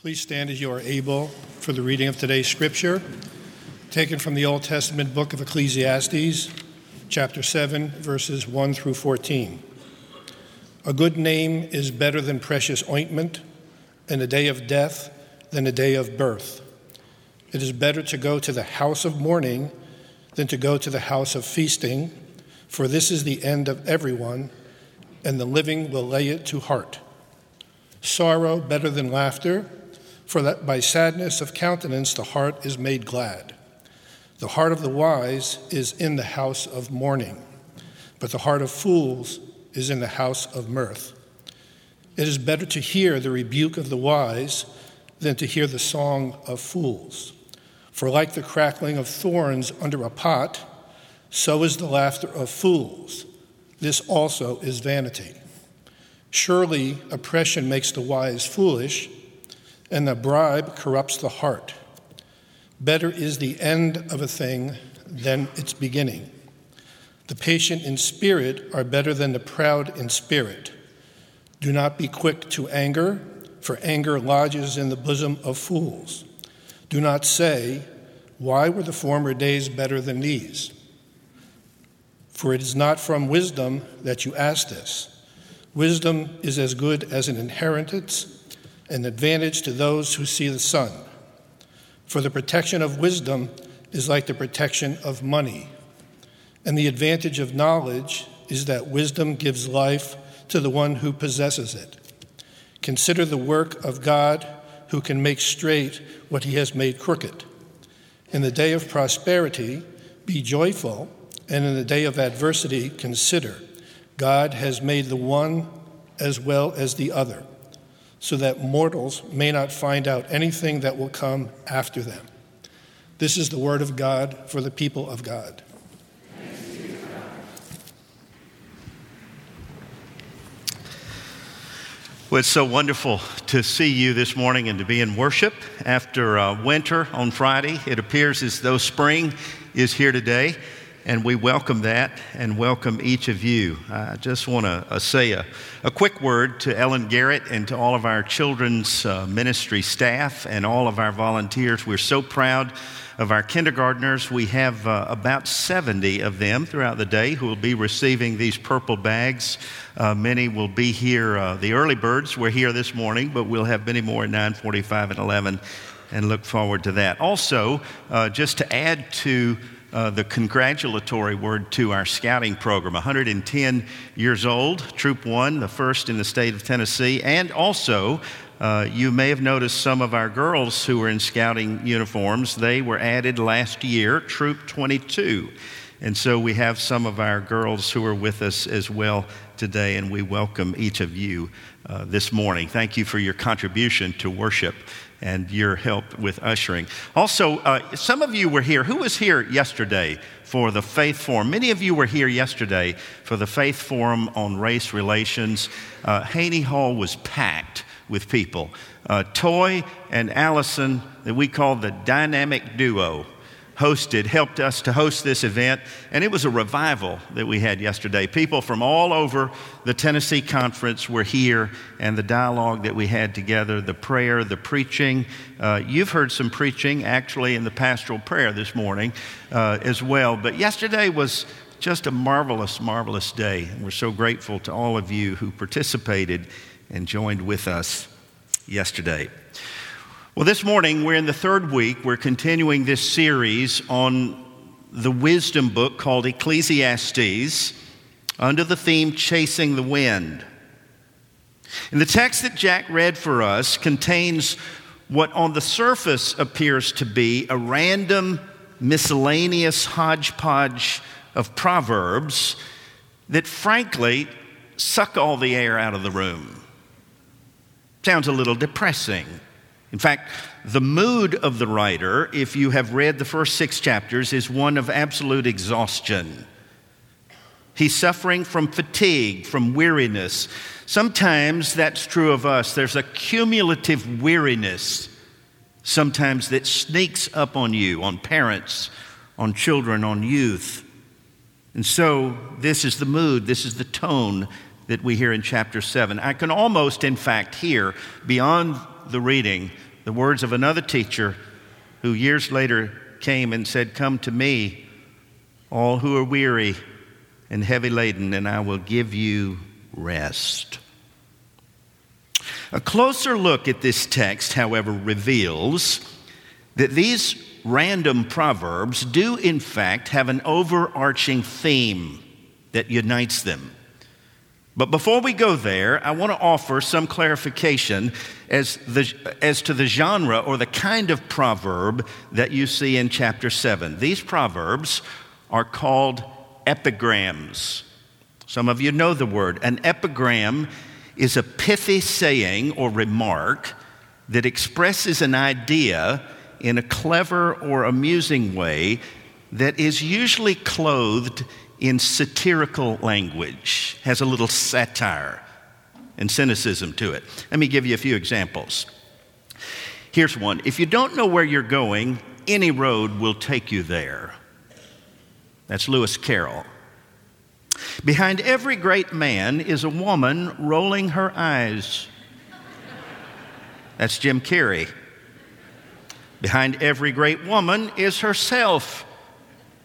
Please stand as you are able for the reading of today's scripture, taken from the Old Testament book of Ecclesiastes, chapter 7, verses 1 through 14. A good name is better than precious ointment, and a day of death than a day of birth. It is better to go to the house of mourning than to go to the house of feasting, for this is the end of everyone, and the living will lay it to heart. Sorrow better than laughter for that by sadness of countenance the heart is made glad. The heart of the wise is in the house of mourning, but the heart of fools is in the house of mirth. It is better to hear the rebuke of the wise than to hear the song of fools. For like the crackling of thorns under a pot, so is the laughter of fools. This also is vanity. Surely oppression makes the wise foolish and the bribe corrupts the heart. Better is the end of a thing than its beginning. The patient in spirit are better than the proud in spirit. Do not be quick to anger, for anger lodges in the bosom of fools. Do not say, Why were the former days better than these? For it is not from wisdom that you ask this. Wisdom is as good as an inheritance an advantage to those who see the sun. For the protection of wisdom is like the protection of money. And the advantage of knowledge is that wisdom gives life to the one who possesses it. Consider the work of God who can make straight what he has made crooked. In the day of prosperity, be joyful, and in the day of adversity, consider God has made the one as well as the other so that mortals may not find out anything that will come after them. This is the word of God for the people of God. Well, it's so wonderful to see you this morning and to be in worship after uh, winter on Friday. It appears as though spring is here today and we welcome that and welcome each of you. I just want to uh, say a, a, quick word to Ellen Garrett and to all of our children's uh, ministry staff and all of our volunteers. We're so proud of our kindergartners. We have uh, about 70 of them throughout the day who will be receiving these purple bags. Uh, many will be here. Uh, the early birds were here this morning, but we'll have many more at 9:45 and 11, and look forward to that. Also, uh, just to add to uh, the congratulatory word to our scouting program. 110 years old, Troop 1, the first in the state of Tennessee, and also uh, you may have noticed some of our girls who were in scouting uniforms. They were added last year, Troop 22. And so we have some of our girls who are with us as well today, and we welcome each of you uh, this morning. Thank you for your contribution to worship and your help with ushering. Also, uh, some of you were here. Who was here yesterday for the Faith Forum? Many of you were here yesterday for the Faith Forum on race relations. Uh, Haney Hall was packed with people. Uh, Toy and Allison, that we call the dynamic duo, hosted, helped us to host this event, and it was a revival that we had yesterday. People from all over the Tennessee Conference were here, and the dialogue that we had together, the prayer, the preaching. Uh, you've heard some preaching actually in the pastoral prayer this morning uh, as well, but yesterday was just a marvelous, marvelous day, and we're so grateful to all of you who participated and joined with us yesterday. Well, this morning we're in the third week. We're continuing this series on the wisdom book called Ecclesiastes under the theme Chasing the Wind. And the text that Jack read for us contains what on the surface appears to be a random, miscellaneous hodgepodge of proverbs that frankly suck all the air out of the room. Sounds a little depressing. In fact, the mood of the writer, if you have read the first six chapters, is one of absolute exhaustion. He's suffering from fatigue, from weariness. Sometimes that's true of us. There's a cumulative weariness sometimes that sneaks up on you, on parents, on children, on youth. And so, this is the mood, this is the tone that we hear in chapter 7. I can almost, in fact, hear beyond the reading the words of another teacher who years later came and said, Come to me, all who are weary and heavy laden, and I will give you rest. A closer look at this text, however, reveals that these random proverbs do, in fact, have an overarching theme that unites them. But before we go there, I want to offer some clarification as, the, as to the genre or the kind of proverb that you see in chapter 7. These proverbs are called epigrams. Some of you know the word. An epigram is a pithy saying or remark that expresses an idea in a clever or amusing way that is usually clothed in satirical language, has a little satire and cynicism to it. Let me give you a few examples. Here's one If you don't know where you're going, any road will take you there. That's Lewis Carroll. Behind every great man is a woman rolling her eyes. That's Jim Carrey. Behind every great woman is herself,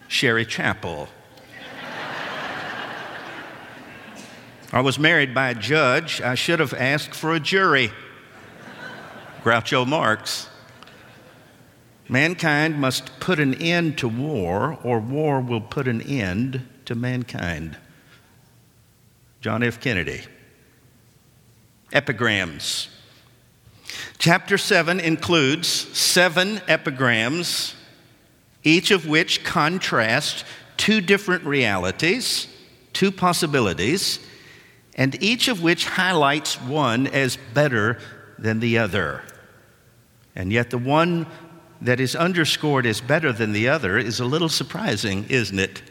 Sherry Chapel. I was married by a judge. I should have asked for a jury. Groucho Marx. Mankind must put an end to war, or war will put an end to mankind. John F. Kennedy. Epigrams. Chapter 7 includes seven epigrams, each of which contrasts two different realities, two possibilities, and each of which highlights one as better than the other. And yet, the one that is underscored as better than the other is a little surprising, isn't it?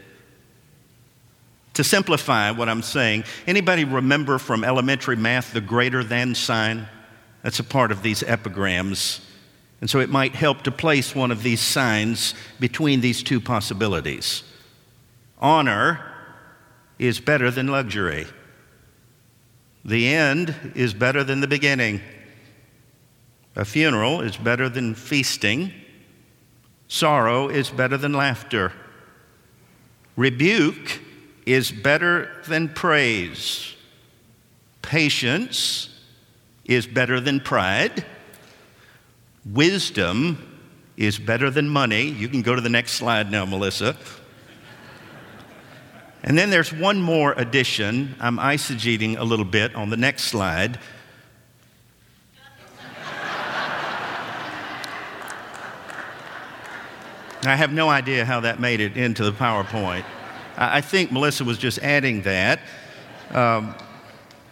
To simplify what I'm saying, anybody remember from elementary math the greater than sign? That's a part of these epigrams. And so it might help to place one of these signs between these two possibilities. Honor is better than luxury. The end is better than the beginning. A funeral is better than feasting. Sorrow is better than laughter. Rebuke is better than praise. Patience is better than pride. Wisdom is better than money. You can go to the next slide now, Melissa. And then there's one more addition. I'm eisegeting a little bit on the next slide. I have no idea how that made it into the PowerPoint. I think Melissa was just adding that. Um,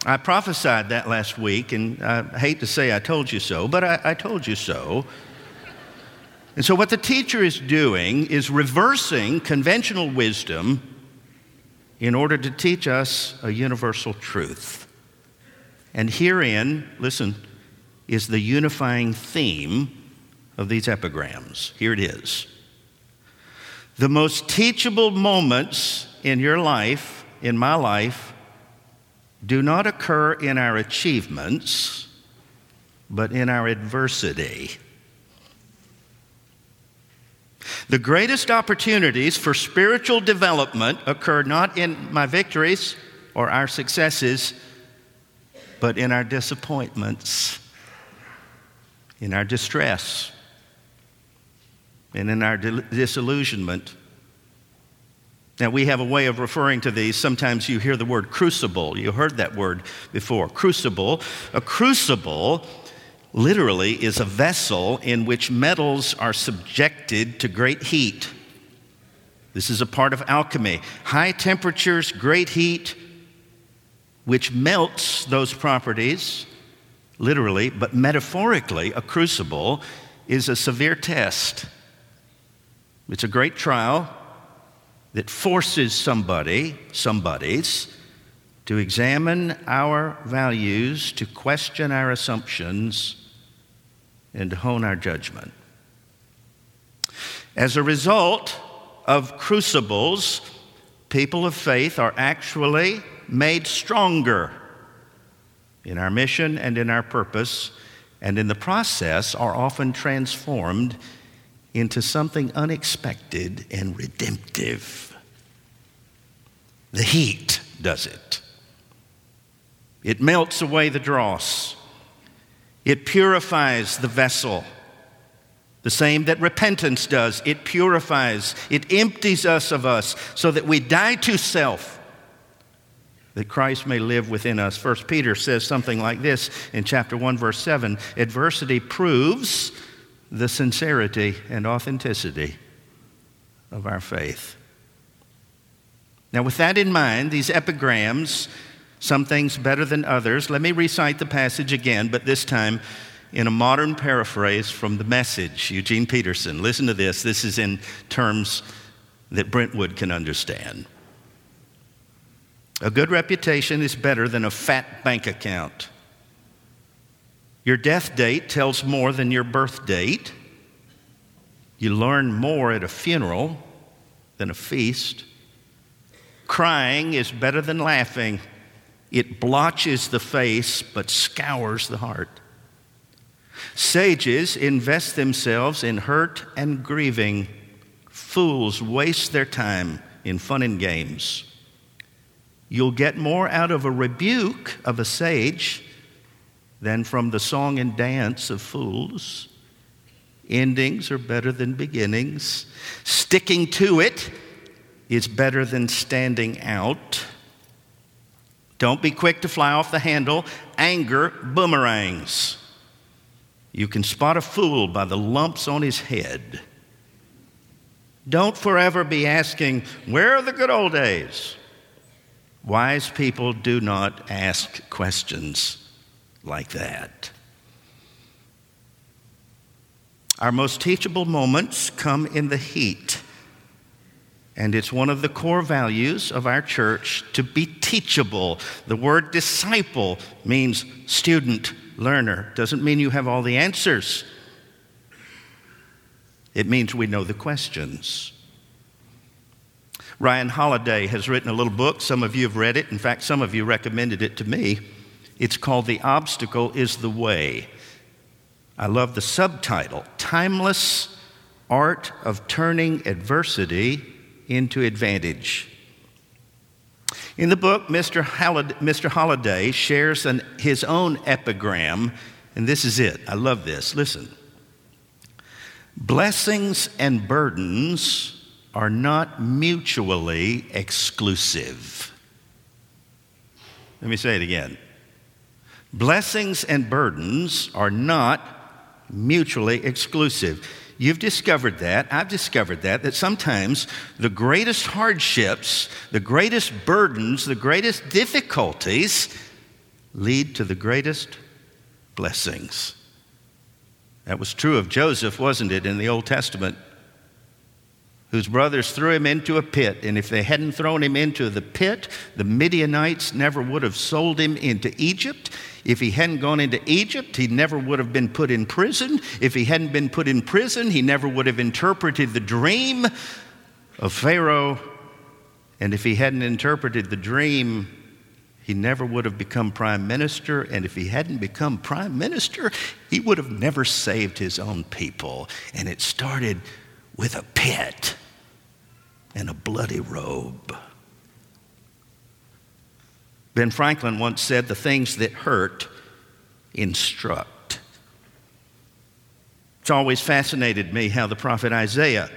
I prophesied that last week, and I hate to say I told you so, but I, I told you so. And so, what the teacher is doing is reversing conventional wisdom in order to teach us a universal truth. And herein, listen, is the unifying theme of these epigrams. Here it is. The most teachable moments in your life, in my life, do not occur in our achievements, but in our adversity. The greatest opportunities for spiritual development occur not in my victories or our successes, but in our disappointments, in our distress, and in our disillusionment. Now, we have a way of referring to these. Sometimes you hear the word crucible. You heard that word before. Crucible. A crucible literally is a vessel in which metals are subjected to great heat. This is a part of alchemy. High temperatures, great heat, which melts those properties, literally, but metaphorically, a crucible is a severe test. It's a great trial that forces somebody, somebody's, to examine our values, to question our assumptions, and to hone our judgment. As a result of crucibles, people of faith are actually made stronger in our mission and in our purpose, and in the process are often transformed into something unexpected and redemptive. The heat does it. It melts away the dross. It purifies the vessel. The same that repentance does. It purifies, it empties us of us so that we die to self, that Christ may live within us. First Peter says something like this in chapter 1, verse 7 Adversity proves the sincerity and authenticity of our faith. Now, with that in mind, these epigrams, some things better than others, let me recite the passage again, but this time in a modern paraphrase from the message, Eugene Peterson. Listen to this. This is in terms that Brentwood can understand. A good reputation is better than a fat bank account. Your death date tells more than your birth date. You learn more at a funeral than a feast. Crying is better than laughing. It blotches the face but scours the heart. Sages invest themselves in hurt and grieving. Fools waste their time in fun and games. You'll get more out of a rebuke of a sage than from the song and dance of fools. Endings are better than beginnings. Sticking to it is better than standing out. Don't be quick to fly off the handle. Anger boomerangs. You can spot a fool by the lumps on his head. Don't forever be asking, Where are the good old days? Wise people do not ask questions like that. Our most teachable moments come in the heat. And it's one of the core values of our church to be teachable. The word disciple means student, learner. Doesn't mean you have all the answers, it means we know the questions. Ryan Holiday has written a little book. Some of you have read it. In fact, some of you recommended it to me. It's called The Obstacle is the Way. I love the subtitle Timeless Art of Turning Adversity into Advantage. In the book, Mr. Holiday, Mr. Holiday shares an, his own epigram, and this is it. I love this. Listen. Blessings and burdens are not mutually exclusive. Let me say it again. Blessings and burdens are not mutually exclusive. You've discovered that. I've discovered that, that sometimes the greatest hardships, the greatest burdens, the greatest difficulties lead to the greatest blessings. That was true of Joseph, wasn't it, in the Old Testament? Whose brothers threw him into a pit, and if they hadn't thrown him into the pit, the Midianites never would have sold him into Egypt. If he hadn't gone into Egypt, he never would have been put in prison. If he hadn't been put in prison, he never would have interpreted the dream of Pharaoh. And if he hadn't interpreted the dream, he never would have become prime minister. And if he hadn't become prime minister, he would have never saved his own people. And it started with a pit and a bloody robe. Ben Franklin once said, The things that hurt instruct. It's always fascinated me how the prophet Isaiah,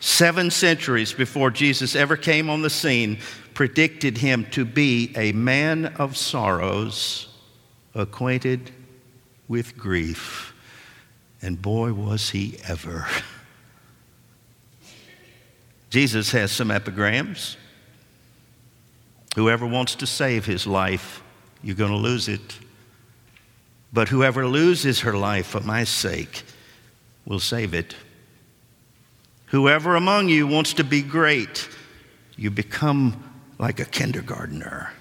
seven centuries before Jesus ever came on the scene, predicted him to be a man of sorrows, acquainted with grief. And boy, was he ever. Jesus has some epigrams. Whoever wants to save his life, you're going to lose it. But whoever loses her life for my sake will save it. Whoever among you wants to be great, you become like a kindergartner.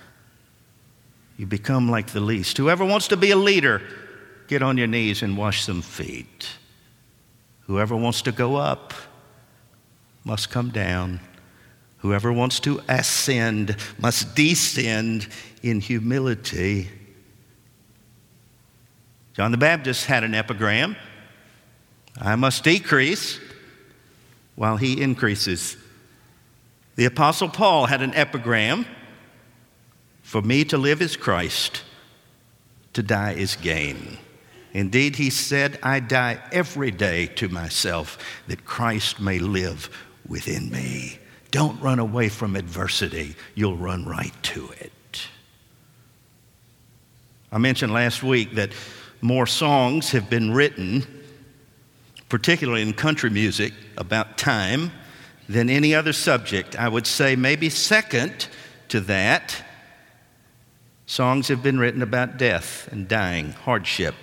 You become like the least. Whoever wants to be a leader, get on your knees and wash some feet. Whoever wants to go up must come down. Whoever wants to ascend must descend in humility. John the Baptist had an epigram I must decrease while he increases. The Apostle Paul had an epigram For me to live is Christ, to die is gain. Indeed, he said, I die every day to myself that Christ may live within me. Don't run away from adversity, you'll run right to it. I mentioned last week that more songs have been written, particularly in country music, about time than any other subject. I would say maybe second to that, songs have been written about death and dying, hardship.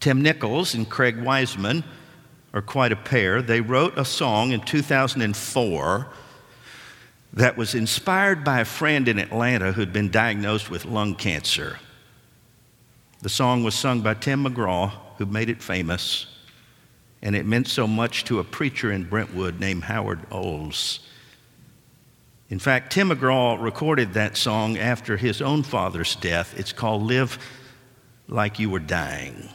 Tim Nichols and Craig Wiseman are quite a pair. They wrote a song in 2004 that was inspired by a friend in Atlanta who'd been diagnosed with lung cancer. The song was sung by Tim McGraw, who made it famous, and it meant so much to a preacher in Brentwood named Howard Olds. In fact, Tim McGraw recorded that song after his own father's death. It's called Live Like You Were Dying.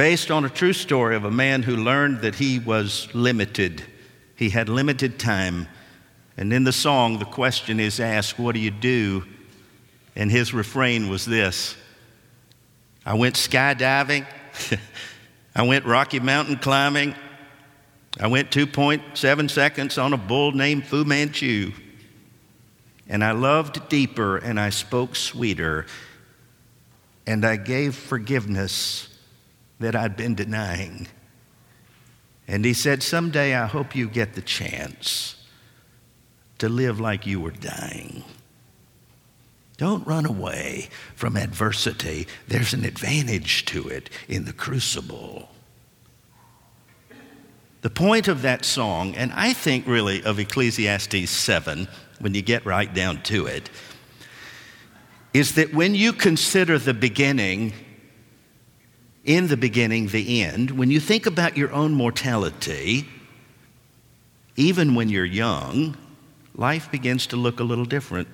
Based on a true story of a man who learned that he was limited, he had limited time. And in the song, the question is asked, What do you do and his refrain was this I went skydiving, I went Rocky Mountain climbing, I went 2.7 seconds on a bull named Fu Manchu. And I loved deeper and I spoke sweeter. And I gave forgiveness that I'd been denying. And he said, Someday I hope you get the chance to live like you were dying. Don't run away from adversity. There's an advantage to it in the crucible. The point of that song, and I think really of Ecclesiastes 7, when you get right down to it, is that when you consider the beginning, in the beginning, the end, when you think about your own mortality, even when you're young, life begins to look a little different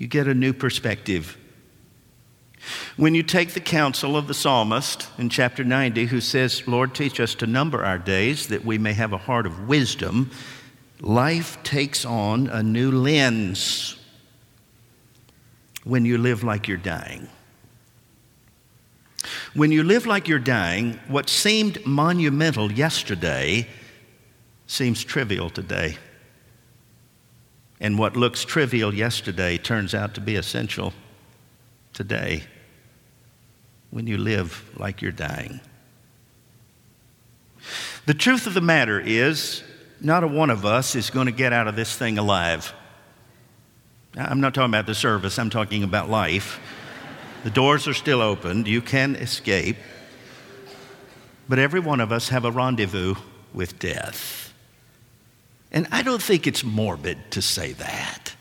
you get a new perspective. When you take the counsel of the psalmist in chapter 90, who says, Lord, teach us to number our days that we may have a heart of wisdom, life takes on a new lens when you live like you're dying. When you live like you're dying, what seemed monumental yesterday seems trivial today. And what looks trivial yesterday turns out to be essential today when you live like you're dying. The truth of the matter is, not a one of us is going to get out of this thing alive. I'm not talking about the service, I'm talking about life. The doors are still open, you can escape. But every one of us have a rendezvous with death. And I don't think it's morbid to say that.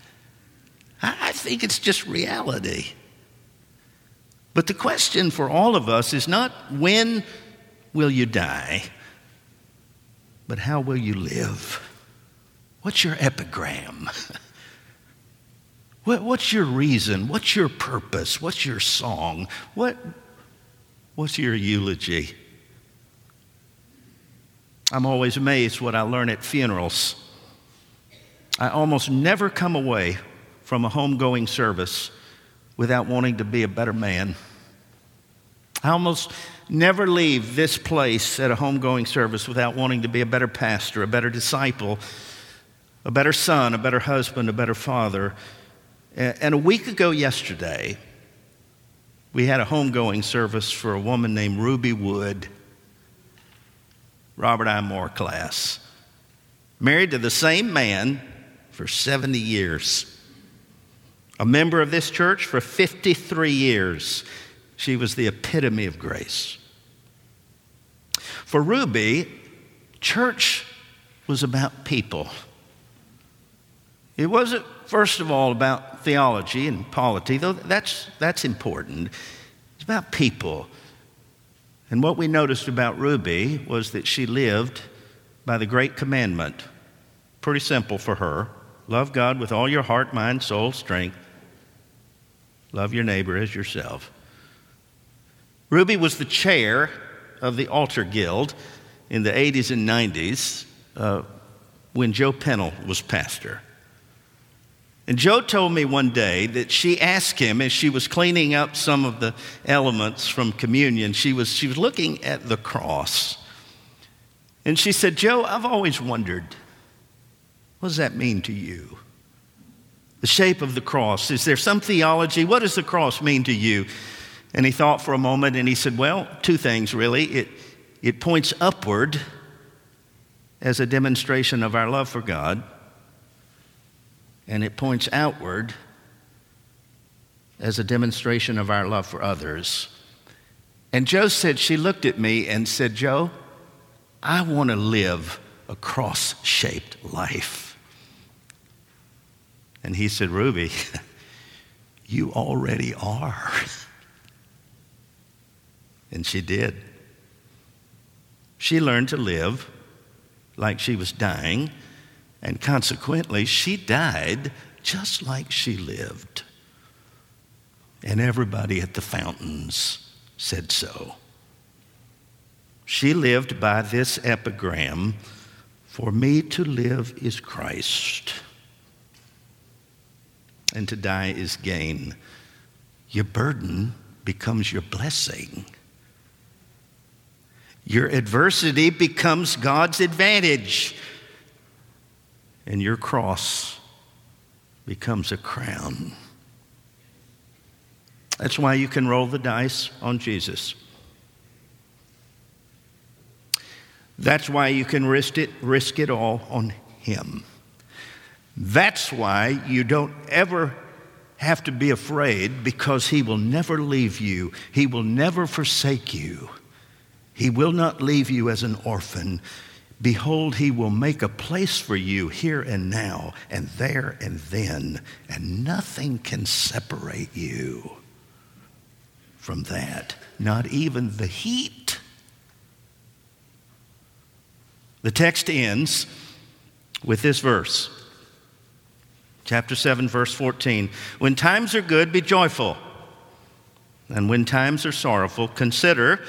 I think it's just reality. But the question for all of us is not when will you die, but how will you live? What's your epigram? What's your reason? What's your purpose? What's your song? What, what's your eulogy? I'm always amazed what I learn at funerals. I almost never come away from a homegoing service without wanting to be a better man. I almost never leave this place at a homegoing service without wanting to be a better pastor, a better disciple, a better son, a better husband, a better father. And a week ago yesterday, we had a homegoing service for a woman named Ruby Wood. Robert I. Moore class. Married to the same man for 70 years. A member of this church for 53 years. She was the epitome of grace. For Ruby, church was about people. It wasn't, first of all, about theology and polity, though that's, that's important. It's about people. And what we noticed about Ruby was that she lived by the great commandment. Pretty simple for her love God with all your heart, mind, soul, strength. Love your neighbor as yourself. Ruby was the chair of the Altar Guild in the 80s and 90s uh, when Joe Pennell was pastor. And Joe told me one day that she asked him as she was cleaning up some of the elements from communion, she was, she was looking at the cross. And she said, Joe, I've always wondered, what does that mean to you? The shape of the cross. Is there some theology? What does the cross mean to you? And he thought for a moment and he said, Well, two things really. It, it points upward as a demonstration of our love for God, and it points outward as a demonstration of our love for others. And Joe said, She looked at me and said, Joe, I want to live a cross shaped life. And he said, Ruby, you already are. And she did. She learned to live like she was dying, and consequently, she died just like she lived. And everybody at the fountains said so. She lived by this epigram For me to live is Christ, and to die is gain. Your burden becomes your blessing. Your adversity becomes God's advantage, and your cross becomes a crown. That's why you can roll the dice on Jesus. That's why you can risk it, risk it all on Him. That's why you don't ever have to be afraid because He will never leave you, He will never forsake you. He will not leave you as an orphan. Behold, He will make a place for you here and now, and there and then, and nothing can separate you from that, not even the heat the text ends with this verse. Chapter 7, verse 14. When times are good, be joyful. And when times are sorrowful, consider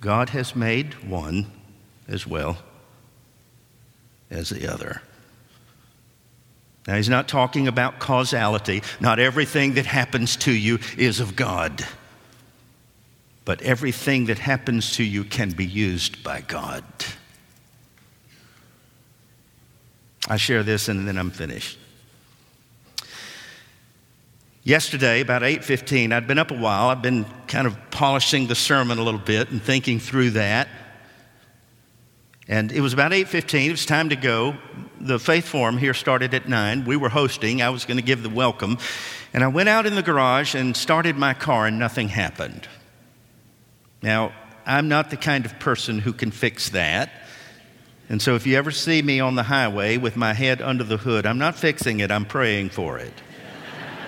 God has made one as well as the other. Now, he's not talking about causality. Not everything that happens to you is of God. But everything that happens to you can be used by God. I share this and then I'm finished. Yesterday, about 8:15, I'd been up a while. I've been kind of polishing the sermon a little bit and thinking through that. And it was about 8:15. It was time to go. The faith forum here started at 9. We were hosting. I was going to give the welcome. And I went out in the garage and started my car and nothing happened. Now, I'm not the kind of person who can fix that. And so if you ever see me on the highway with my head under the hood, I'm not fixing it, I'm praying for it.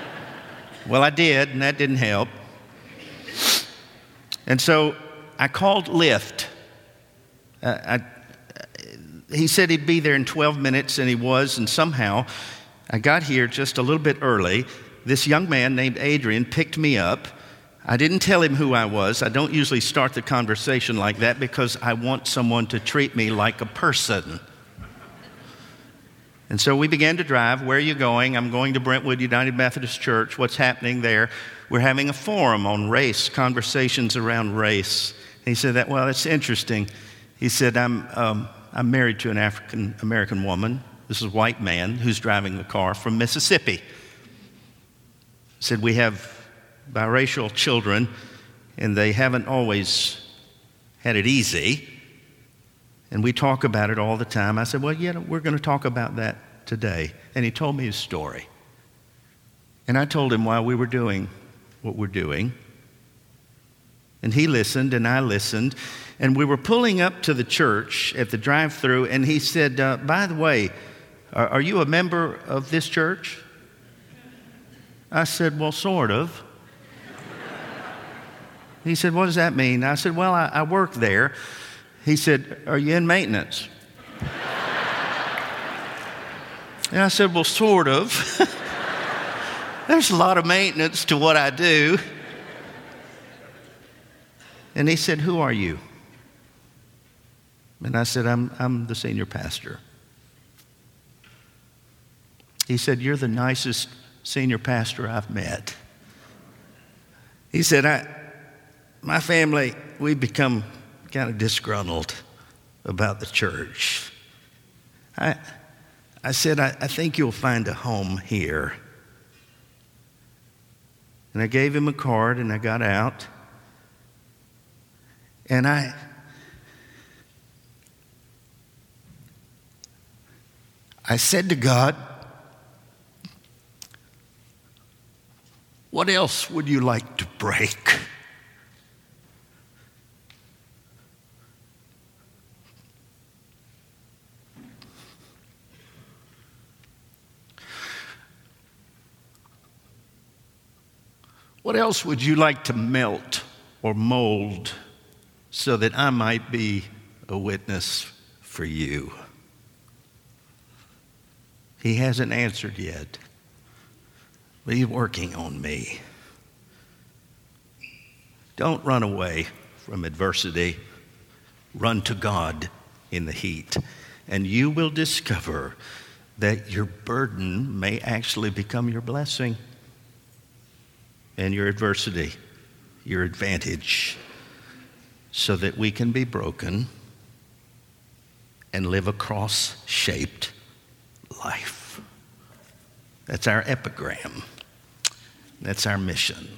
well, I did, and that didn't help. And so I called Lyft. Uh, I, he said he'd be there in 12 minutes, and he was, and somehow I got here just a little bit early. This young man named Adrian picked me up I didn't tell him who I was. I don't usually start the conversation like that because I want someone to treat me like a person. And so we began to drive. Where are you going? I'm going to Brentwood United Methodist Church. What's happening there? We're having a forum on race, conversations around race. he said that, well, that's interesting. He said, I'm, um, I'm married to an African American woman. This is a white man who's driving the car from Mississippi. Said, We have biracial children, and they haven't always had it easy. And we talk about it all the time. I said, Well, yeah, we're going to talk about that today. And he told me his story. And I told him why we were doing what we're doing. And he listened, and I listened. And we were pulling up to the church at the drive through, and he said, uh, By the way, are, are you a member of this church? I said, Well, sort of. He said, What does that mean? I said, Well, I, I work there. He said, Are you in maintenance? and I said, Well, sort of. there's a lot of maintenance to what I do. And he said, Who are you? And I said, I'm, I'm the senior pastor. He said, You're the nicest senior pastor I've met. He said, I, My family, we've become kind of disgruntled about the church. I, I said, I, I think you'll find a home here. And I gave him a card and I got out. And I, I said to God, What else would you like to break? What else would you like to melt or mold so that I might be a witness for you? He hasn't answered yet, but he's working on me. Don't run away from adversity. Run to God in the heat, and you will discover that your burden may actually become your blessing and your adversity, your advantage, so that we can be broken and live a cross shaped life. That's our epigram. That's our mission.